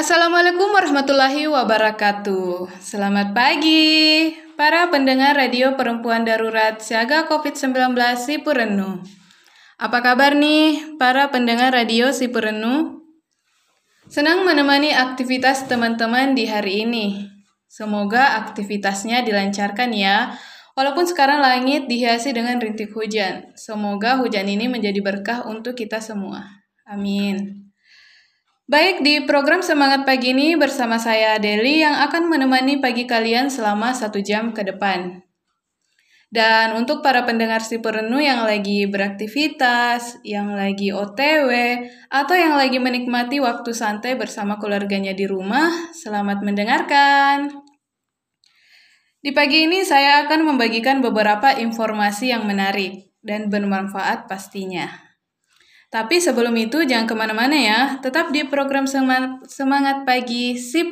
Assalamualaikum warahmatullahi wabarakatuh. Selamat pagi, para pendengar radio perempuan darurat siaga COVID-19 Sipurenu. Apa kabar nih, para pendengar radio Sipurenu? Senang menemani aktivitas teman-teman di hari ini. Semoga aktivitasnya dilancarkan ya, walaupun sekarang langit dihiasi dengan rintik hujan. Semoga hujan ini menjadi berkah untuk kita semua. Amin. Baik, di program Semangat Pagi ini bersama saya Deli yang akan menemani pagi kalian selama satu jam ke depan. Dan untuk para pendengar si perenu yang lagi beraktivitas, yang lagi OTW, atau yang lagi menikmati waktu santai bersama keluarganya di rumah, selamat mendengarkan. Di pagi ini saya akan membagikan beberapa informasi yang menarik dan bermanfaat pastinya. Tapi sebelum itu jangan ke mana-mana ya, tetap di program Semangat Pagi Si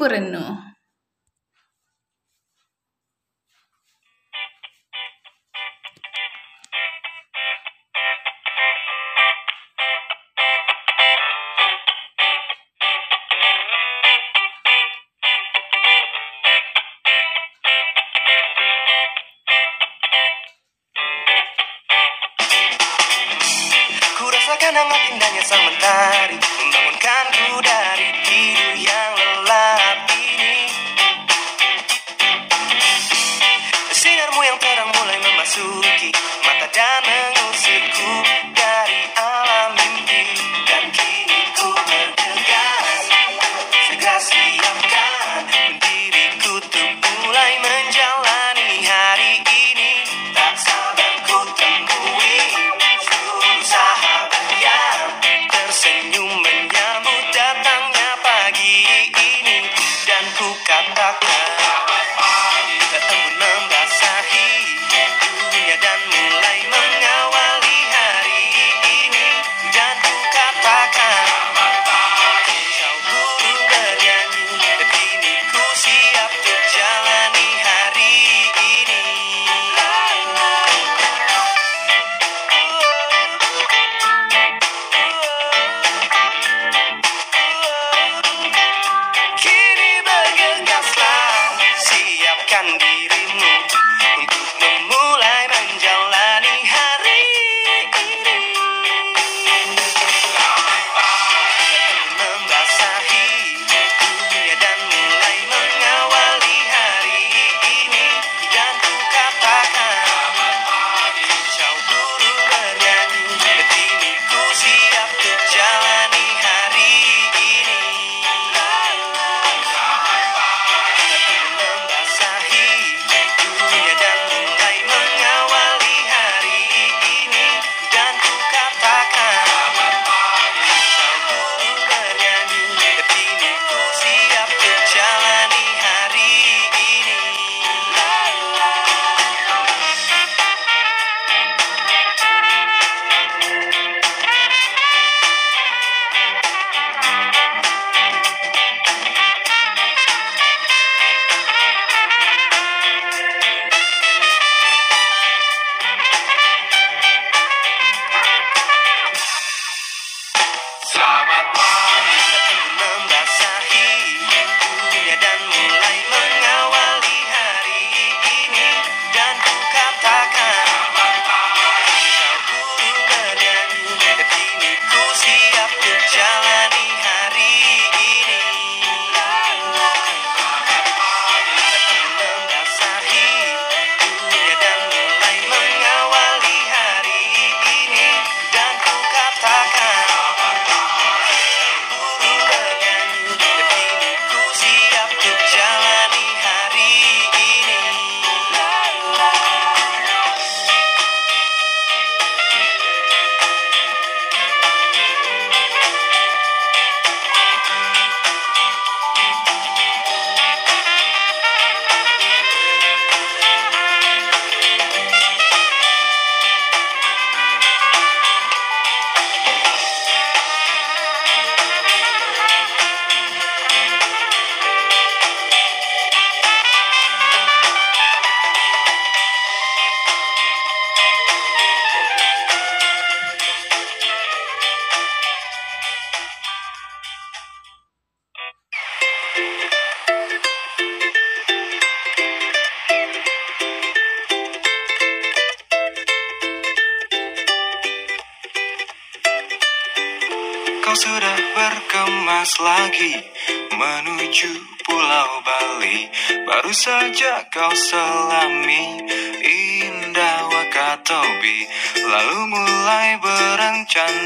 Kenangan indahnya sang mentari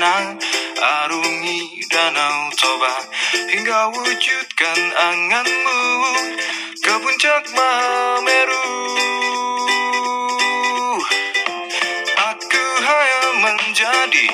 berencana arungi Danau Toba Hingga wujudkan anganmu ke puncak Mameru. Aku hanya menjadi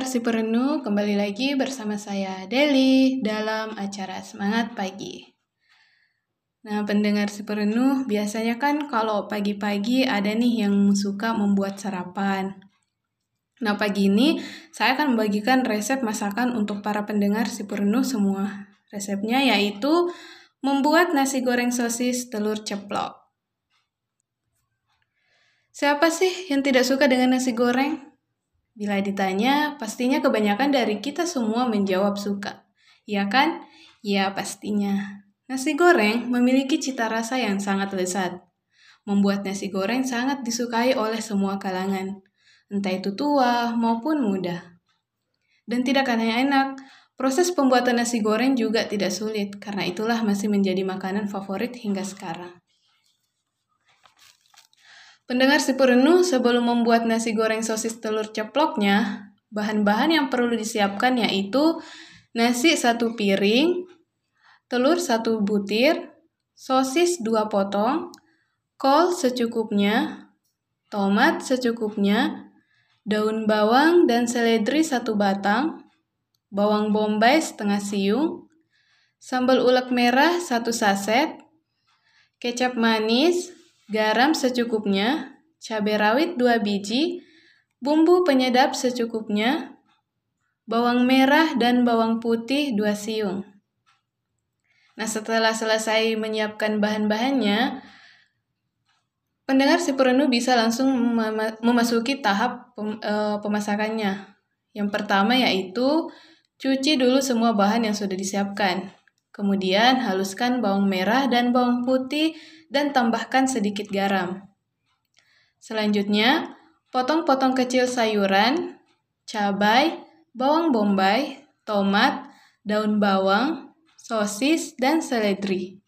Pendengar si perenung, kembali lagi bersama saya Deli dalam acara Semangat Pagi. Nah, pendengar si perenung, biasanya kan kalau pagi-pagi ada nih yang suka membuat sarapan. Nah, pagi ini saya akan membagikan resep masakan untuk para pendengar si perenung semua. Resepnya yaitu membuat nasi goreng sosis telur ceplok. Siapa sih yang tidak suka dengan nasi goreng? Bila ditanya, pastinya kebanyakan dari kita semua menjawab suka. Ya kan? Ya, pastinya. Nasi goreng memiliki cita rasa yang sangat lezat. Membuat nasi goreng sangat disukai oleh semua kalangan, entah itu tua maupun muda. Dan tidak hanya enak, proses pembuatan nasi goreng juga tidak sulit, karena itulah masih menjadi makanan favorit hingga sekarang. Pendengar si Purenu, sebelum membuat nasi goreng sosis telur ceploknya, bahan-bahan yang perlu disiapkan yaitu nasi satu piring, telur satu butir, sosis dua potong, kol secukupnya, tomat secukupnya, daun bawang dan seledri satu batang, bawang bombay setengah siung, sambal ulek merah satu saset, kecap manis, garam secukupnya, cabai rawit 2 biji, bumbu penyedap secukupnya, bawang merah dan bawang putih 2 siung. Nah, setelah selesai menyiapkan bahan-bahannya, pendengar si Purenu bisa langsung mema- memasuki tahap eh, pemasakannya. Yang pertama yaitu cuci dulu semua bahan yang sudah disiapkan. Kemudian haluskan bawang merah dan bawang putih dan tambahkan sedikit garam. Selanjutnya, potong-potong kecil sayuran, cabai, bawang bombay, tomat, daun bawang, sosis, dan seledri.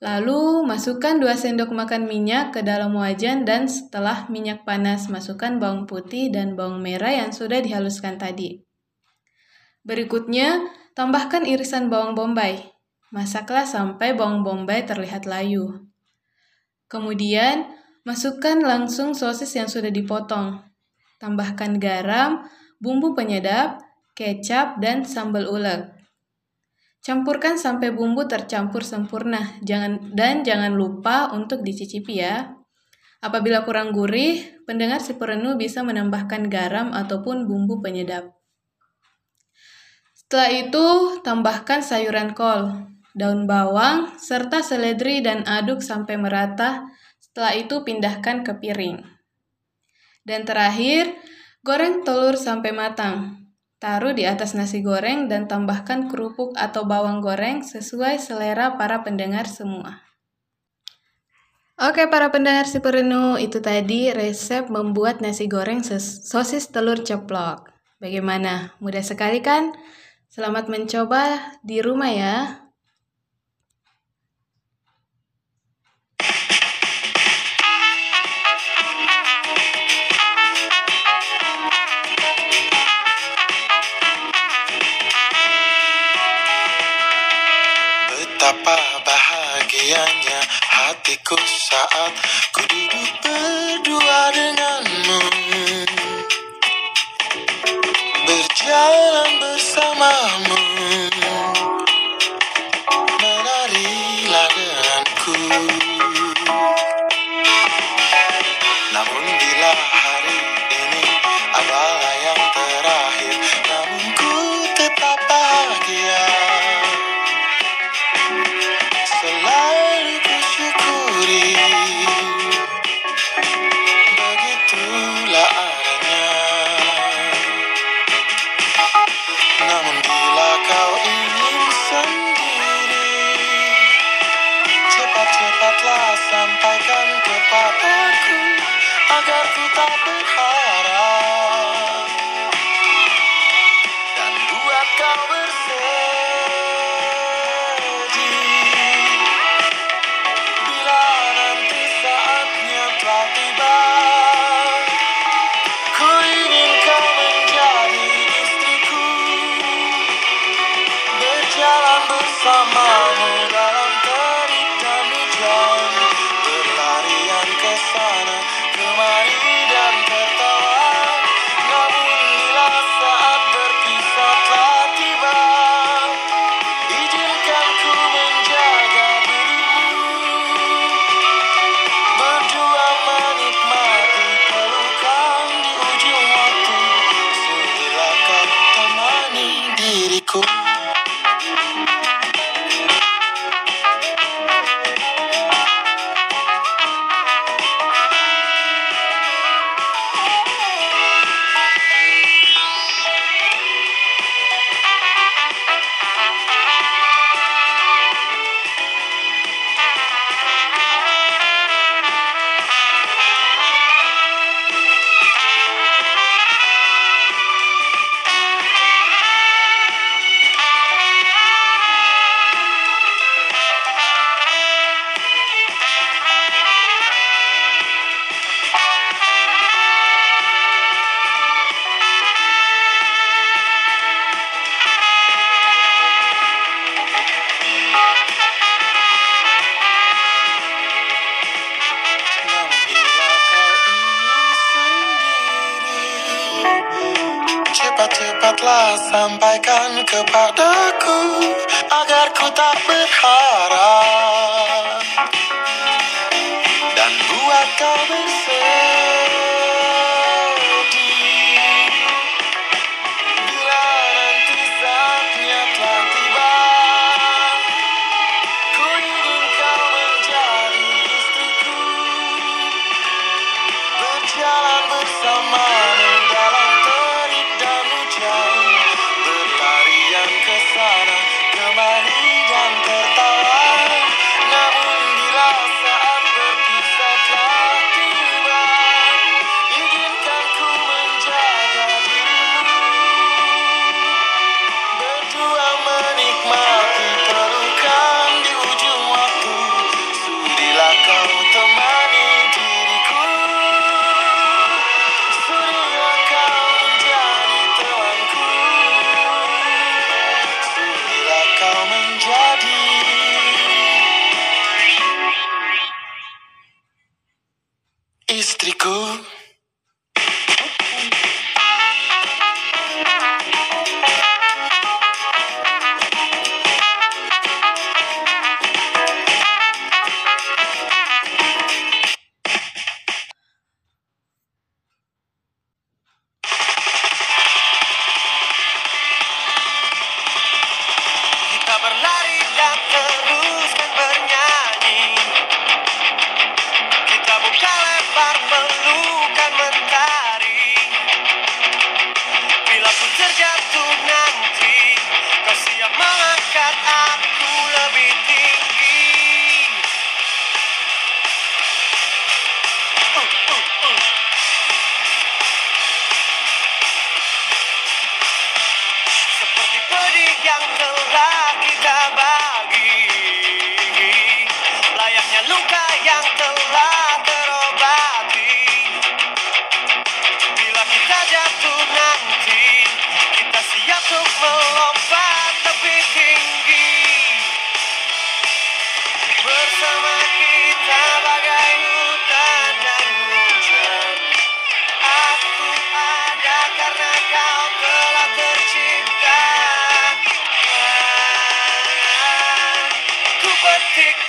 Lalu, masukkan 2 sendok makan minyak ke dalam wajan dan setelah minyak panas, masukkan bawang putih dan bawang merah yang sudah dihaluskan tadi. Berikutnya, tambahkan irisan bawang bombay. Masaklah sampai bawang bombay terlihat layu. Kemudian, masukkan langsung sosis yang sudah dipotong. Tambahkan garam, bumbu penyedap, kecap, dan sambal ulek. Campurkan sampai bumbu tercampur sempurna. Jangan dan jangan lupa untuk dicicipi ya. Apabila kurang gurih, pendengar si perenu bisa menambahkan garam ataupun bumbu penyedap. Setelah itu, tambahkan sayuran kol, daun bawang, serta seledri dan aduk sampai merata. Setelah itu, pindahkan ke piring. Dan terakhir, goreng telur sampai matang. Taruh di atas nasi goreng dan tambahkan kerupuk atau bawang goreng sesuai selera para pendengar semua. Oke para pendengar si perenu, itu tadi resep membuat nasi goreng sosis telur ceplok. Bagaimana? Mudah sekali kan? Selamat mencoba di rumah ya. Betapa bahagianya hatiku saat ku duduk down on the summer moon.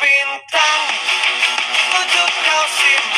Bintang untuk kau simpan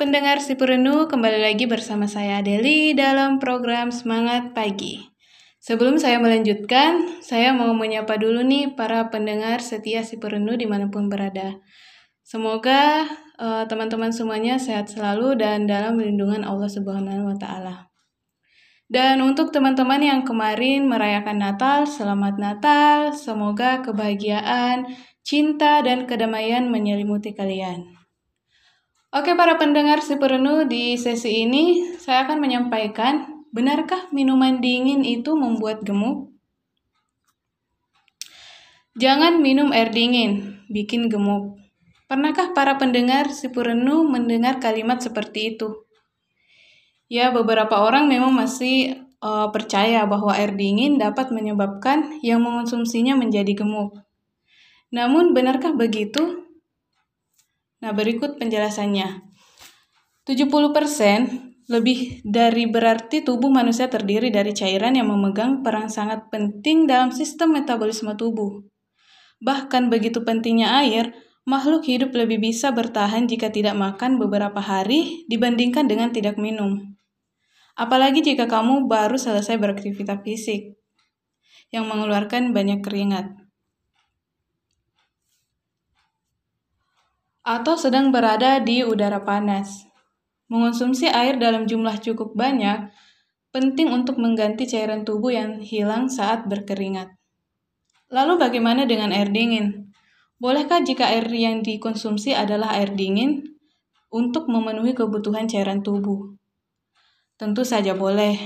pendengar si Purenu, kembali lagi bersama saya Adeli dalam program Semangat Pagi. Sebelum saya melanjutkan, saya mau menyapa dulu nih para pendengar setia si Purenu di mana pun berada. Semoga eh, teman-teman semuanya sehat selalu dan dalam lindungan Allah Subhanahu wa Ta'ala. Dan untuk teman-teman yang kemarin merayakan Natal, selamat Natal. Semoga kebahagiaan, cinta, dan kedamaian menyelimuti kalian. Oke para pendengar si Perenu, di sesi ini saya akan menyampaikan, benarkah minuman dingin itu membuat gemuk? Jangan minum air dingin, bikin gemuk. Pernahkah para pendengar si Purenu mendengar kalimat seperti itu? Ya, beberapa orang memang masih eh, percaya bahwa air dingin dapat menyebabkan yang mengonsumsinya menjadi gemuk. Namun, benarkah begitu? Nah, berikut penjelasannya. 70% lebih dari berarti tubuh manusia terdiri dari cairan yang memegang peran sangat penting dalam sistem metabolisme tubuh. Bahkan begitu pentingnya air, makhluk hidup lebih bisa bertahan jika tidak makan beberapa hari dibandingkan dengan tidak minum. Apalagi jika kamu baru selesai beraktivitas fisik yang mengeluarkan banyak keringat. Atau sedang berada di udara panas. Mengonsumsi air dalam jumlah cukup banyak penting untuk mengganti cairan tubuh yang hilang saat berkeringat. Lalu bagaimana dengan air dingin? Bolehkah jika air yang dikonsumsi adalah air dingin untuk memenuhi kebutuhan cairan tubuh? Tentu saja boleh.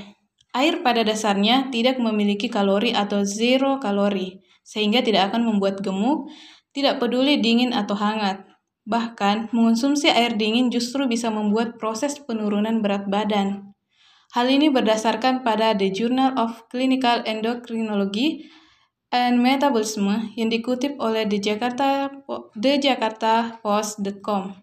Air pada dasarnya tidak memiliki kalori atau zero kalori, sehingga tidak akan membuat gemuk, tidak peduli dingin atau hangat. Bahkan, mengonsumsi air dingin justru bisa membuat proses penurunan berat badan. Hal ini berdasarkan pada The Journal of Clinical Endocrinology and Metabolism yang dikutip oleh The Jakarta, The Jakarta Post.com.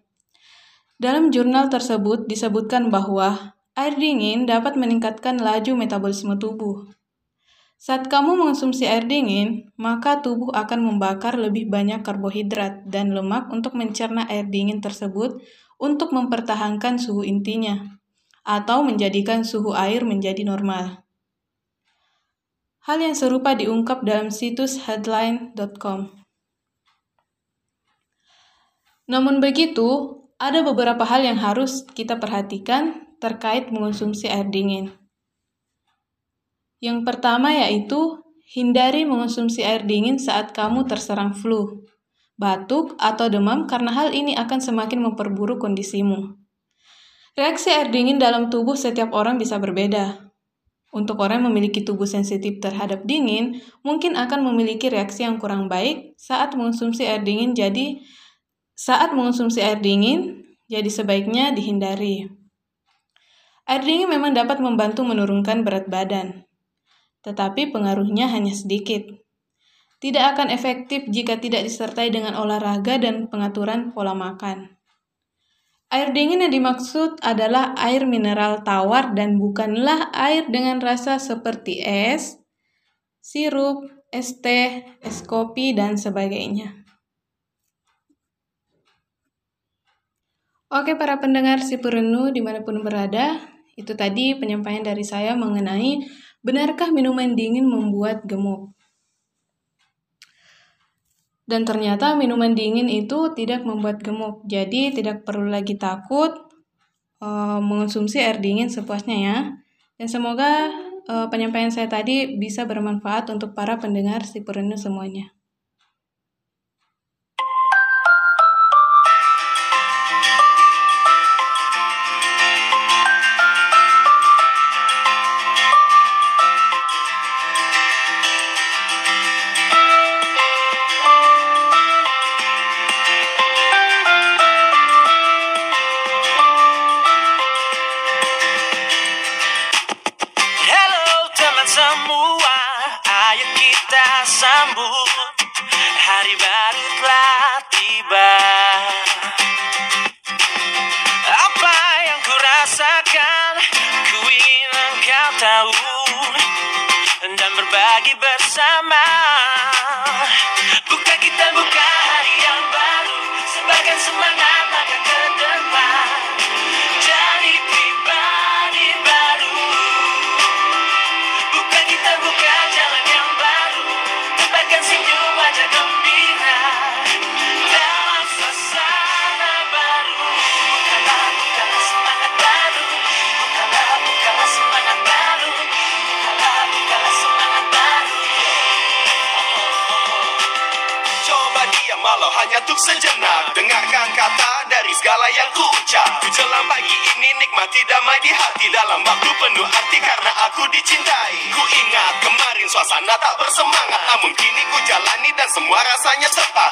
Dalam jurnal tersebut disebutkan bahwa Air dingin dapat meningkatkan laju metabolisme tubuh. Saat kamu mengonsumsi air dingin, maka tubuh akan membakar lebih banyak karbohidrat dan lemak untuk mencerna air dingin tersebut untuk mempertahankan suhu intinya, atau menjadikan suhu air menjadi normal. Hal yang serupa diungkap dalam situs headline.com. Namun begitu, ada beberapa hal yang harus kita perhatikan terkait mengonsumsi air dingin. Yang pertama yaitu hindari mengonsumsi air dingin saat kamu terserang flu, batuk, atau demam karena hal ini akan semakin memperburuk kondisimu. Reaksi air dingin dalam tubuh setiap orang bisa berbeda. Untuk orang yang memiliki tubuh sensitif terhadap dingin, mungkin akan memiliki reaksi yang kurang baik saat mengonsumsi air dingin. Jadi, saat mengonsumsi air dingin, jadi sebaiknya dihindari. Air dingin memang dapat membantu menurunkan berat badan, tetapi pengaruhnya hanya sedikit. Tidak akan efektif jika tidak disertai dengan olahraga dan pengaturan pola makan. Air dingin yang dimaksud adalah air mineral tawar dan bukanlah air dengan rasa seperti es, sirup, es teh, es kopi, dan sebagainya. Oke para pendengar si perenu di mana pun berada, itu tadi penyampaian dari saya mengenai benarkah minuman dingin membuat gemuk. Dan ternyata minuman dingin itu tidak membuat gemuk, jadi tidak perlu lagi takut uh, mengonsumsi air dingin sepuasnya ya. Dan semoga uh, penyampaian saya tadi bisa bermanfaat untuk para pendengar si semuanya. Suasana tak bersemangat Namun kini ku jalani dan semua rasanya tepat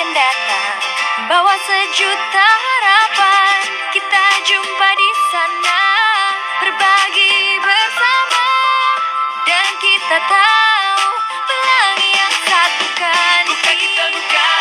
mentari kan datang Bawa sejuta harapan. Kita jumpa di sana Berbagi bersama. Dan kita tahu Pelangi yang satukan Bukan kita buka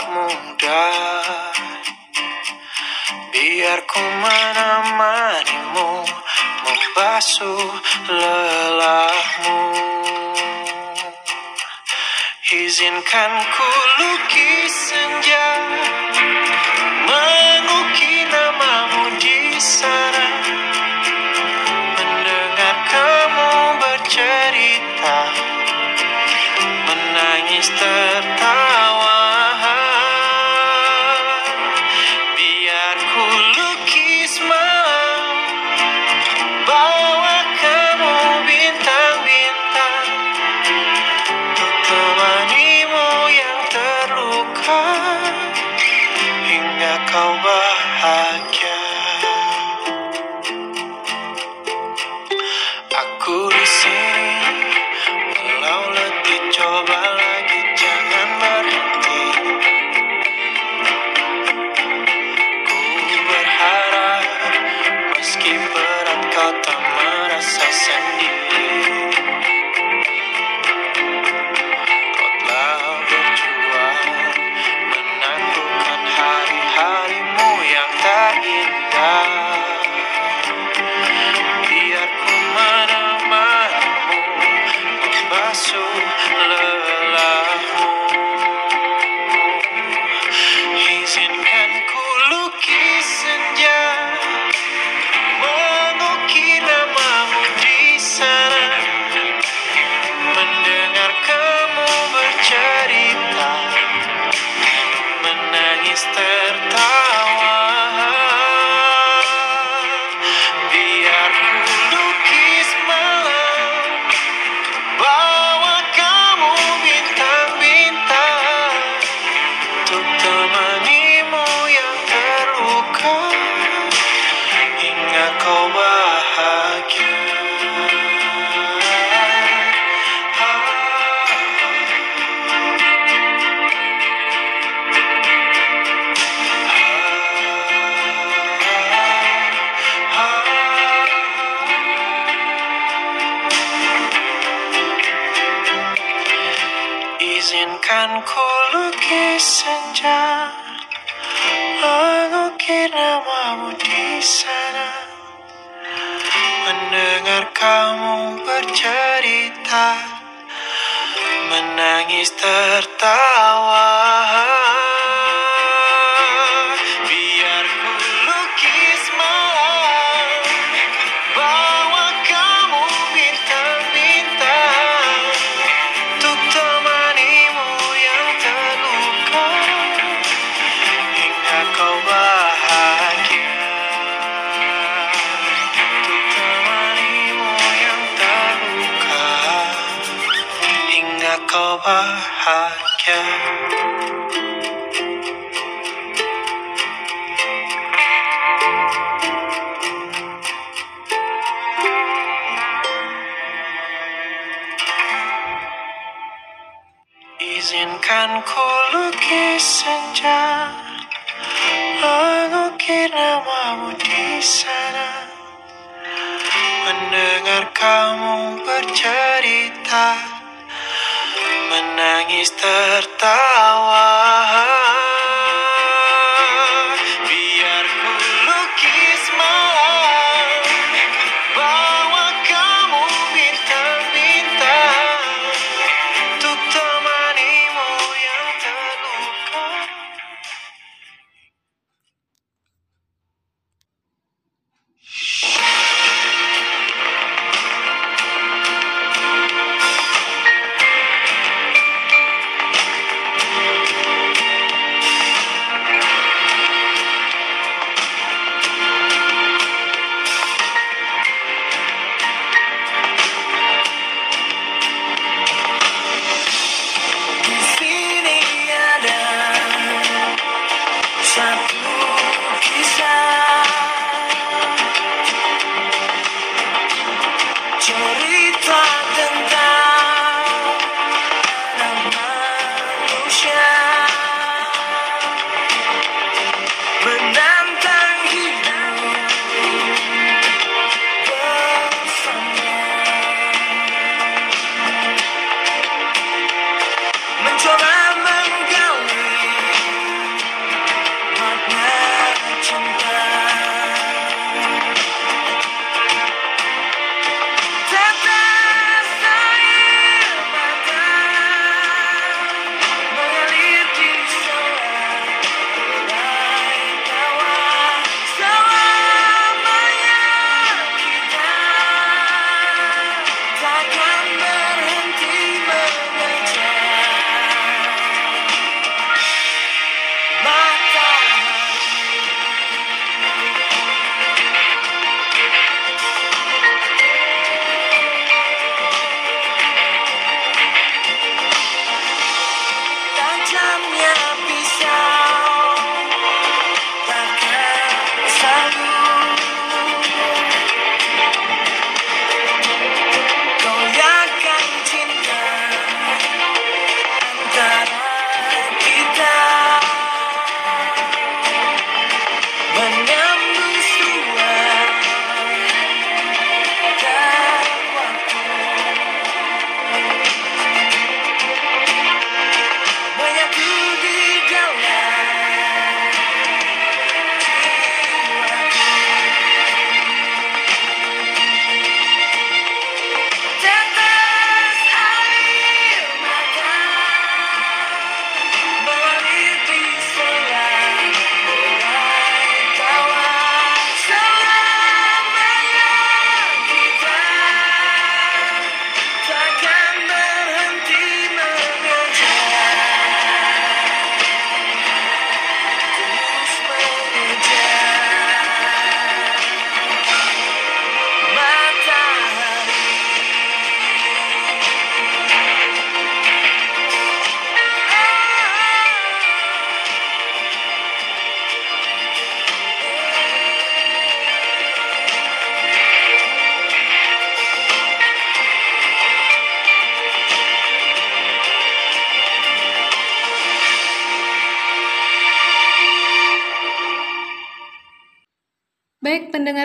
tak mudah Biar ku menemanimu Membasuh lelahmu. Izinkan ku lukis senja Mengukir namamu di sana.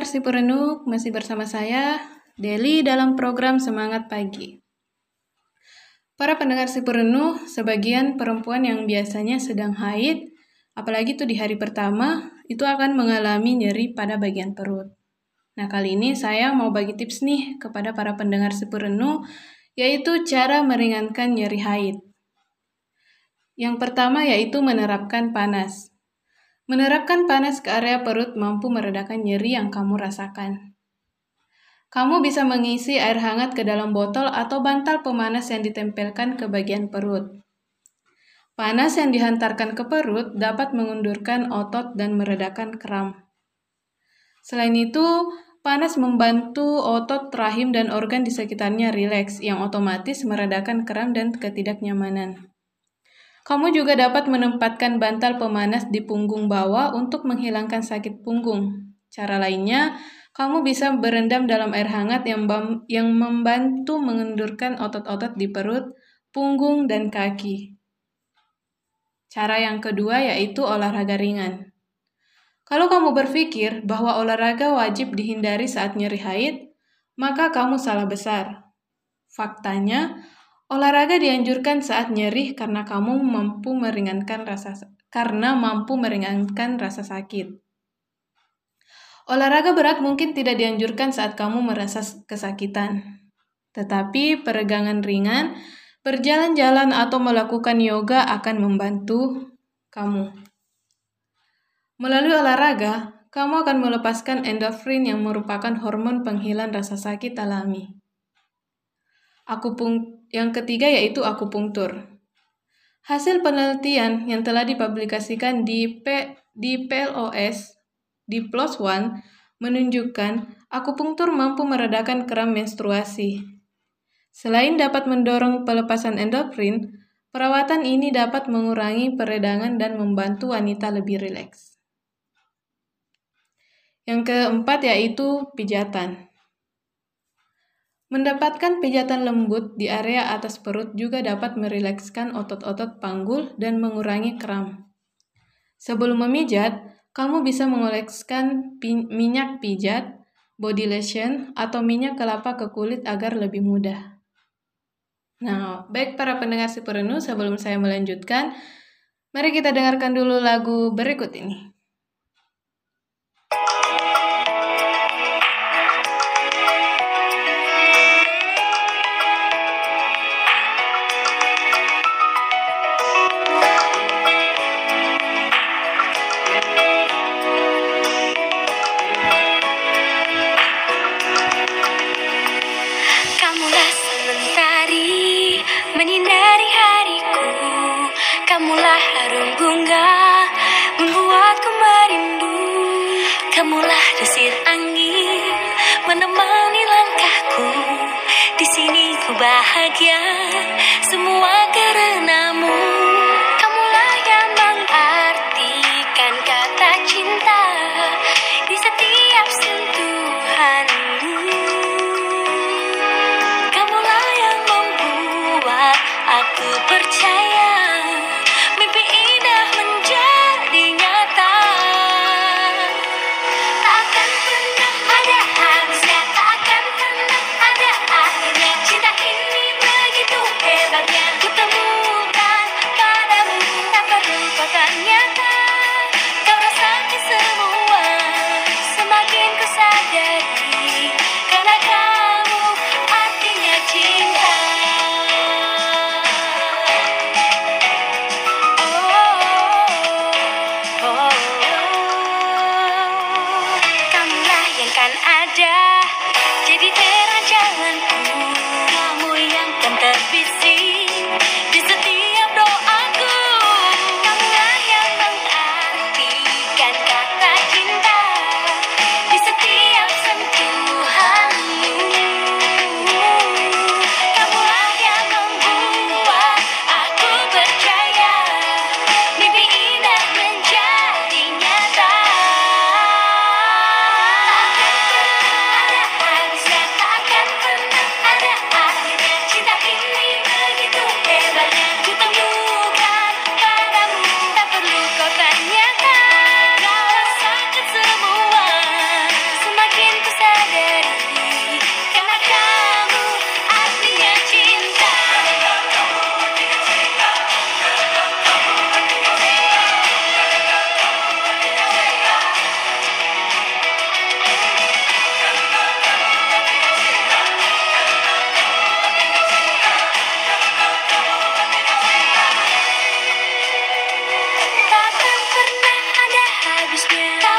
Pendengar si Purenuk, masih bersama saya, Deli dalam program Semangat Pagi. Para pendengar si Purenuk, sebagian perempuan yang biasanya sedang haid, apalagi itu di hari pertama, itu akan mengalami nyeri pada bagian perut. Nah, kali ini saya mau bagi tips nih kepada para pendengar si Purenuk, yaitu cara meringankan nyeri haid. Yang pertama yaitu menerapkan panas. Menerapkan panas ke area perut mampu meredakan nyeri yang kamu rasakan. Kamu bisa mengisi air hangat ke dalam botol atau bantal pemanas yang ditempelkan ke bagian perut. Panas yang dihantarkan ke perut dapat mengundurkan otot dan meredakan kram. Selain itu, panas membantu otot rahim dan organ di sekitarnya rileks, yang otomatis meredakan kram dan ketidaknyamanan. Kamu juga dapat menempatkan bantal pemanas di punggung bawah untuk menghilangkan sakit punggung. Cara lainnya, kamu bisa berendam dalam air hangat yang, yang membantu mengendurkan otot-otot di perut, punggung, dan kaki. Cara yang kedua yaitu olahraga ringan. Kalau kamu berpikir bahwa olahraga wajib dihindari saat nyeri haid, maka kamu salah besar. Faktanya, Olahraga dianjurkan saat nyeri karena kamu mampu meringankan rasa karena mampu meringankan rasa sakit. Olahraga berat mungkin tidak dianjurkan saat kamu merasa kesakitan. Tetapi peregangan ringan, berjalan-jalan atau melakukan yoga akan membantu kamu. Melalui olahraga, kamu akan melepaskan endorfin yang merupakan hormon penghilang rasa sakit alami. Akupung yang ketiga yaitu akupunktur. Hasil penelitian yang telah dipublikasikan di P, di PLOS di PLOS ONE menunjukkan akupunktur mampu meredakan kram menstruasi. Selain dapat mendorong pelepasan endorfin, perawatan ini dapat mengurangi peredangan dan membantu wanita lebih rileks. Yang keempat yaitu pijatan. Mendapatkan pijatan lembut di area atas perut juga dapat merilekskan otot-otot panggul dan mengurangi kram. Sebelum memijat, kamu bisa mengoleskan pi minyak pijat, body lotion, atau minyak kelapa ke kulit agar lebih mudah. Nah, baik para pendengar si perenuh, sebelum saya melanjutkan, mari kita dengarkan dulu lagu berikut ini. Bahagia semua karenamu baby, scared.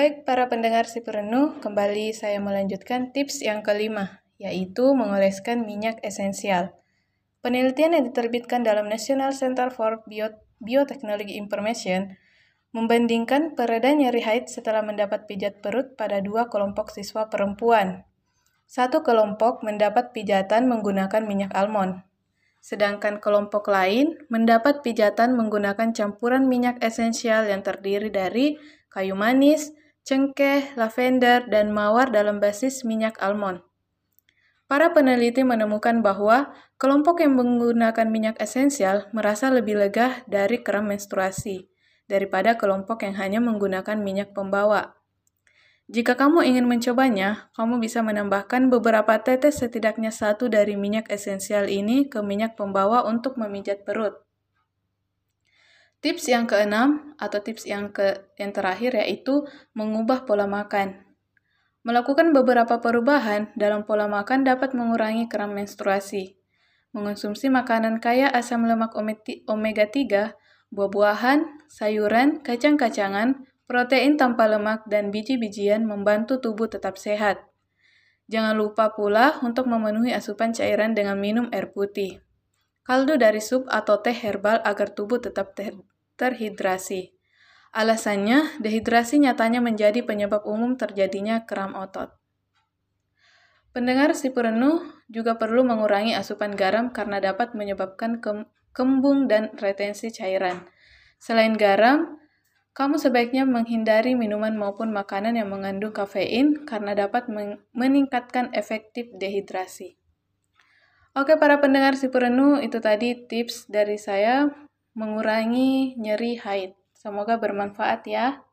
Baik, para pendengar si perenuh, kembali saya melanjutkan tips yang kelima, yaitu mengoleskan minyak esensial. Penelitian yang diterbitkan dalam National Center for Bio- Biotechnology Information membandingkan pereda nyeri haid setelah mendapat pijat perut pada dua kelompok siswa perempuan. Satu kelompok mendapat pijatan menggunakan minyak almond, sedangkan kelompok lain mendapat pijatan menggunakan campuran minyak esensial yang terdiri dari kayu manis, cengkeh, lavender, dan mawar dalam basis minyak almond. Para peneliti menemukan bahwa kelompok yang menggunakan minyak esensial merasa lebih lega dari kram menstruasi daripada kelompok yang hanya menggunakan minyak pembawa. Jika kamu ingin mencobanya, kamu bisa menambahkan beberapa tetes setidaknya satu dari minyak esensial ini ke minyak pembawa untuk memijat perut. Tips yang keenam atau tips yang ke yang terakhir yaitu mengubah pola makan. Melakukan beberapa perubahan dalam pola makan dapat mengurangi kram menstruasi. Mengonsumsi makanan kaya asam lemak omega 3, buah-buahan, sayuran, kacang-kacangan, protein tanpa lemak, dan biji-bijian membantu tubuh tetap sehat. Jangan lupa pula untuk memenuhi asupan cairan dengan minum air putih kaldu dari sup atau teh herbal agar tubuh tetap terhidrasi. Alasannya, dehidrasi nyatanya menjadi penyebab umum terjadinya kram otot. Pendengar si perenuh juga perlu mengurangi asupan garam karena dapat menyebabkan kembung dan retensi cairan. Selain garam, kamu sebaiknya menghindari minuman maupun makanan yang mengandung kafein karena dapat meningkatkan efektif dehidrasi. Oke, para pendengar si perenuh, itu tadi tips dari saya mengurangi nyeri haid. Semoga bermanfaat ya.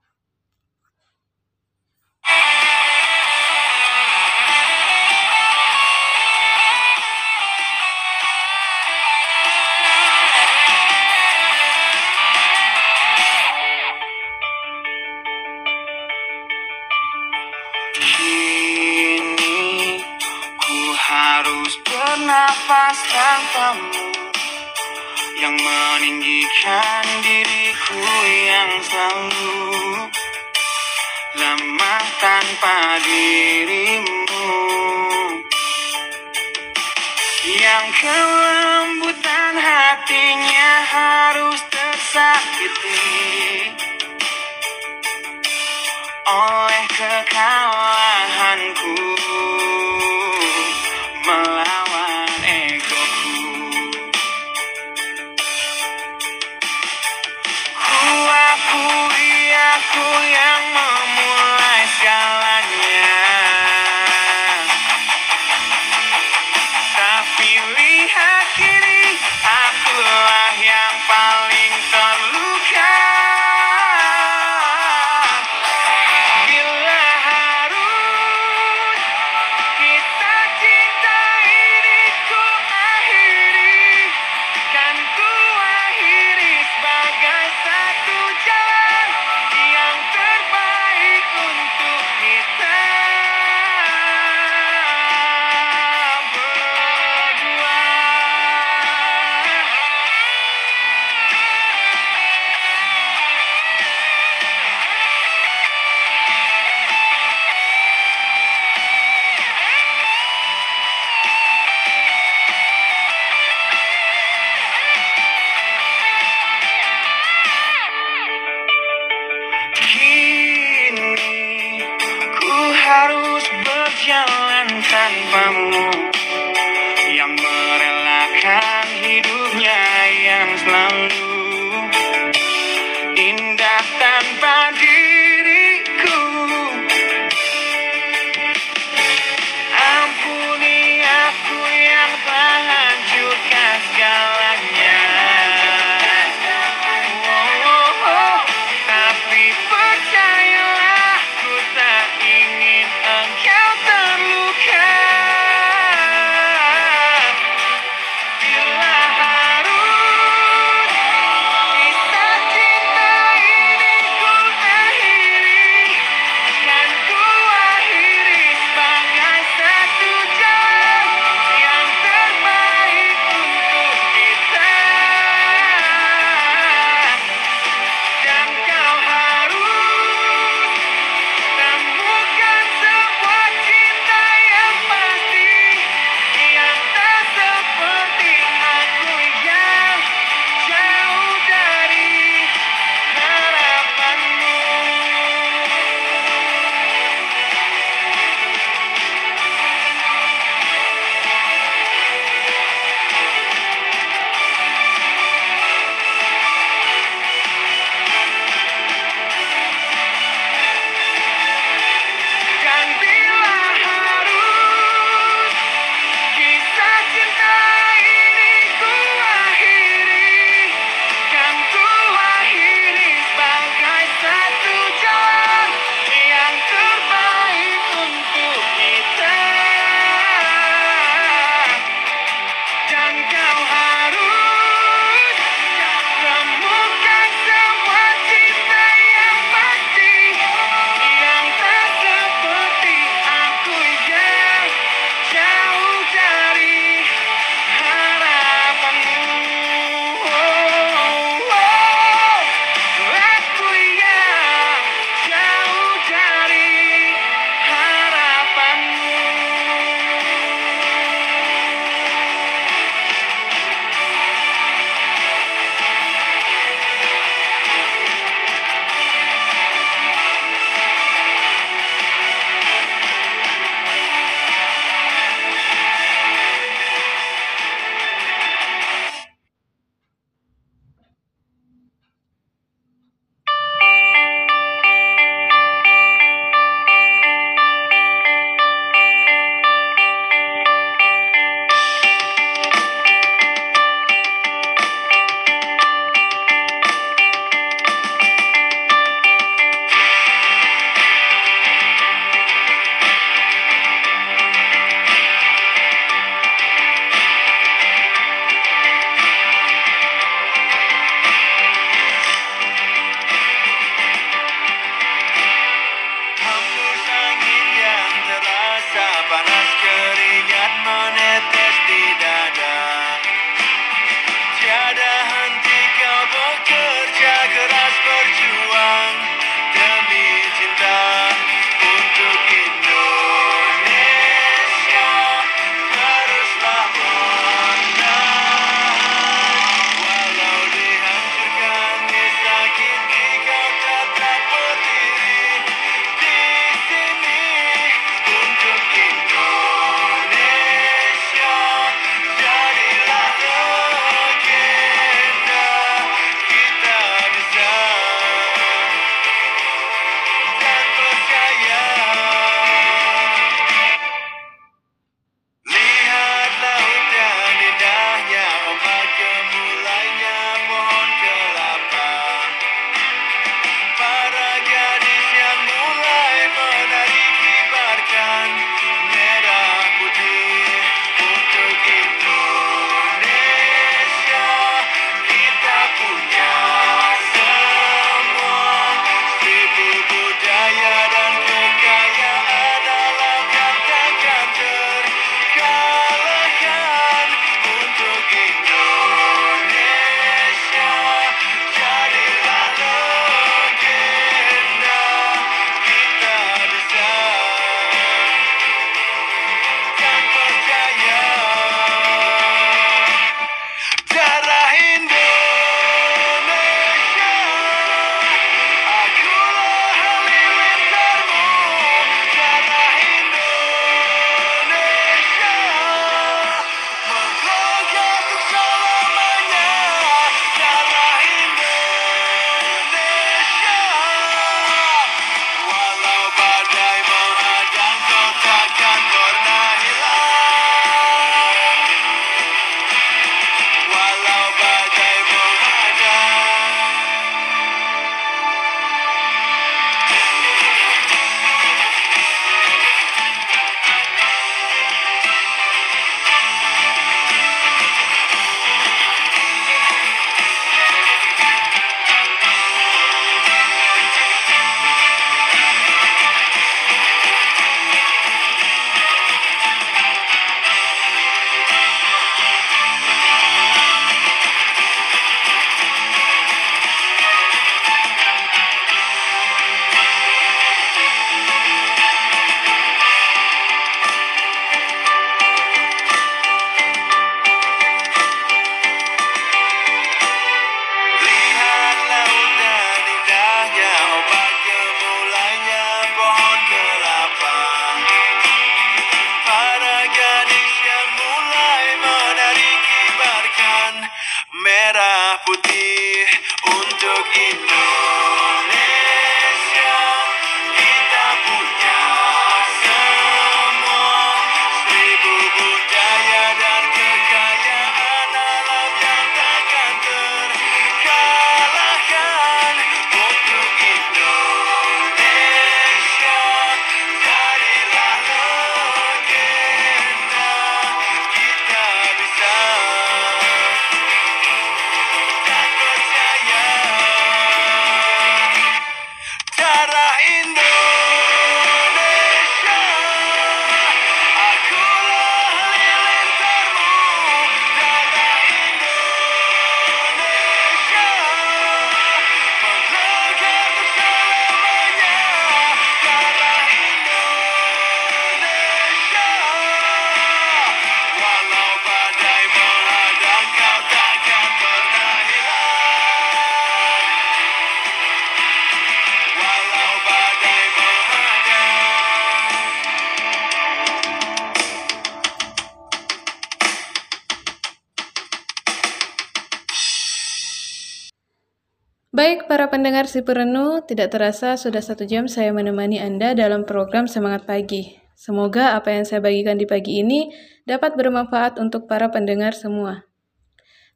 Baik, para pendengar si Perenu, tidak terasa sudah satu jam saya menemani Anda dalam program Semangat Pagi. Semoga apa yang saya bagikan di pagi ini dapat bermanfaat untuk para pendengar semua.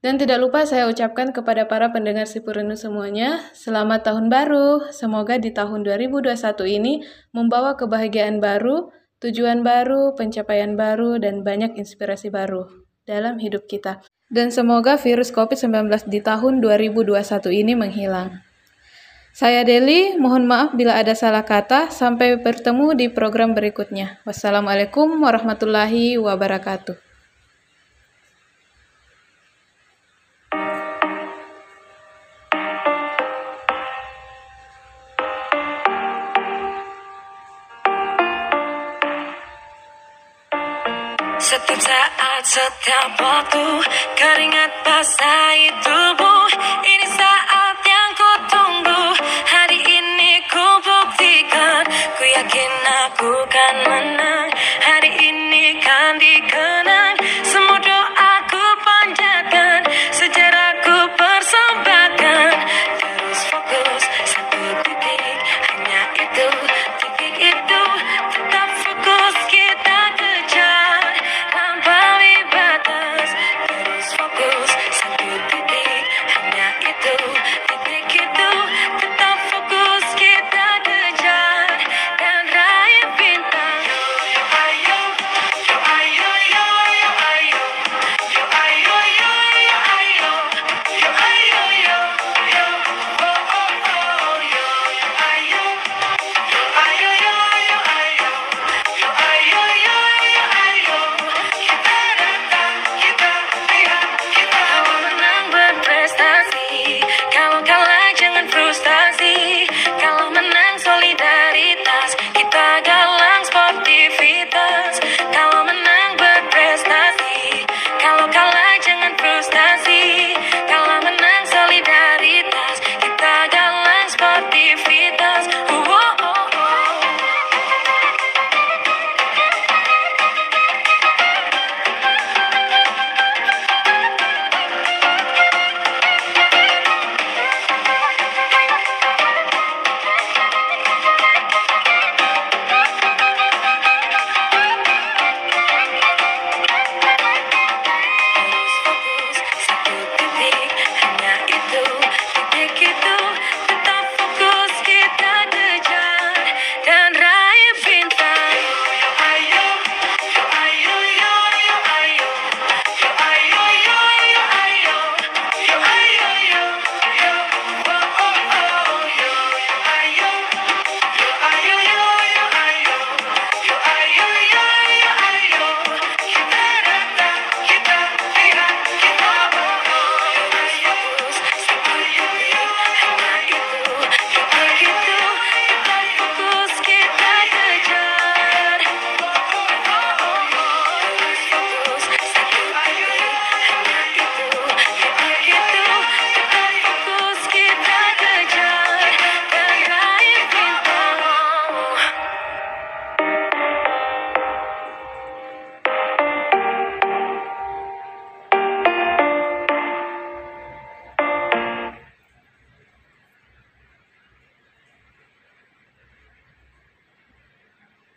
Dan tidak lupa saya ucapkan kepada para pendengar si Perenu semuanya, selamat tahun baru. Semoga di tahun 2021 ini membawa kebahagiaan baru, tujuan baru, pencapaian baru, dan banyak inspirasi baru dalam hidup kita. Dan semoga virus COVID-19 di tahun 2021 ini menghilang. Saya Deli, mohon maaf bila ada salah kata. Sampai bertemu di program berikutnya. Wassalamualaikum warahmatullahi wabarakatuh. saat setiap waktu Keringat basahi tubuh Ini saat yang ku tunggu Hari ini ku buktikan Ku yakin aku kan menang Hari ini kan dikenal.